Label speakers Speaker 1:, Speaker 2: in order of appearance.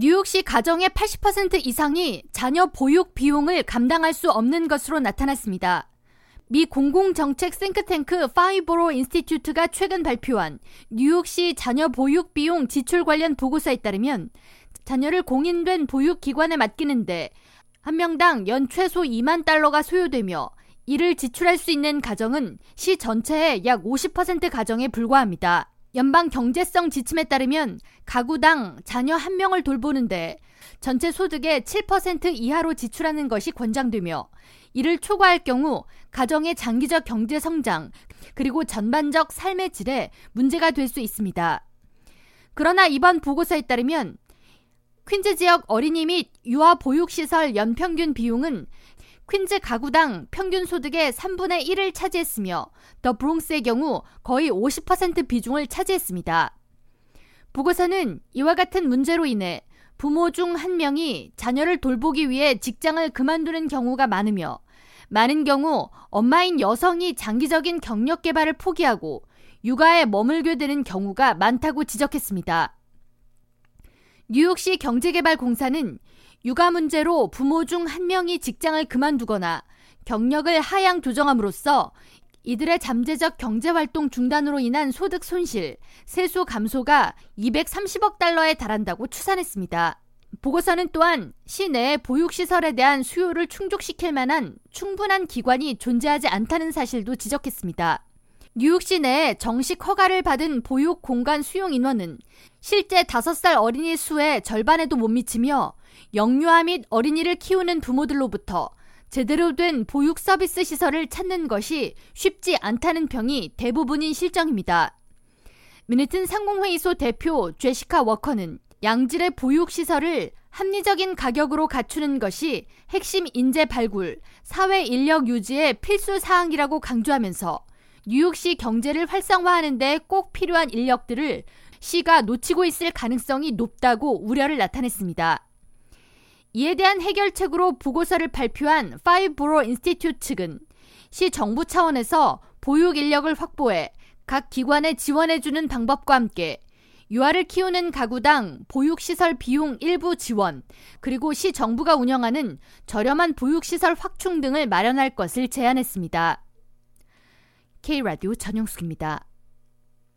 Speaker 1: 뉴욕시 가정의 80% 이상이 자녀 보육 비용을 감당할 수 없는 것으로 나타났습니다. 미 공공정책 싱크탱크 Five Boro Institute가 최근 발표한 뉴욕시 자녀 보육 비용 지출 관련 보고서에 따르면 자녀를 공인된 보육기관에 맡기는데 한 명당 연 최소 2만 달러가 소요되며 이를 지출할 수 있는 가정은 시 전체의 약 50% 가정에 불과합니다. 연방 경제성 지침에 따르면 가구당 자녀 한 명을 돌보는데 전체 소득의 7% 이하로 지출하는 것이 권장되며 이를 초과할 경우 가정의 장기적 경제 성장 그리고 전반적 삶의 질에 문제가 될 수 있습니다. 그러나 이번 보고서에 따르면 퀸즈 지역 어린이 및 유아 보육시설 연평균 비용은 퀸즈 가구당 평균 소득의 3분의 1을 차지했으며 더 브롱스의 경우 거의 50% 비중을 차지했습니다. 보고서는 이와 같은 문제로 인해 부모 중 한 명이 자녀를 돌보기 위해 직장을 그만두는 경우가 많으며 많은 경우 엄마인 여성이 장기적인 경력 개발을 포기하고 육아에 머물게 되는 경우가 많다고 지적했습니다. 뉴욕시 경제개발공사는 육아 문제로 부모 중 한 명이 직장을 그만두거나 경력을 하향 조정함으로써 이들의 잠재적 경제활동 중단으로 인한 소득 손실, 세수 감소가 230억 달러에 달한다고 추산했습니다. 보고서는 또한 시내 보육시설에 대한 수요를 충족시킬 만한 충분한 기관이 존재하지 않다는 사실도 지적했습니다. 뉴욕시 내에 정식 허가를 받은 보육 공간 수용 인원은 실제 5살 어린이 수의 절반에도 못 미치며 영유아 및 어린이를 키우는 부모들로부터 제대로 된 보육 서비스 시설을 찾는 것이 쉽지 않다는 평이 대부분인 실정입니다. 맨해튼 상공회의소 대표 제시카 워커는 양질의 보육 시설을 합리적인 가격으로 갖추는 것이 핵심 인재 발굴, 사회 인력 유지의 필수 사항이라고 강조하면서 뉴욕시 경제를 활성화하는 데 꼭 필요한 인력들을 시가 놓치고 있을 가능성이 높다고 우려를 나타냈습니다. 이에 대한 해결책으로 보고서를 발표한 Five Boro Institute 측은 시 정부 차원에서 보육 인력을 확보해 각 기관에 지원해주는 방법과 함께 유아를 키우는 가구당 보육시설 비용 일부 지원, 그리고 시 정부가 운영하는 저렴한 보육시설 확충 등을 마련할 것을 제안했습니다. K라디오 전영숙입니다.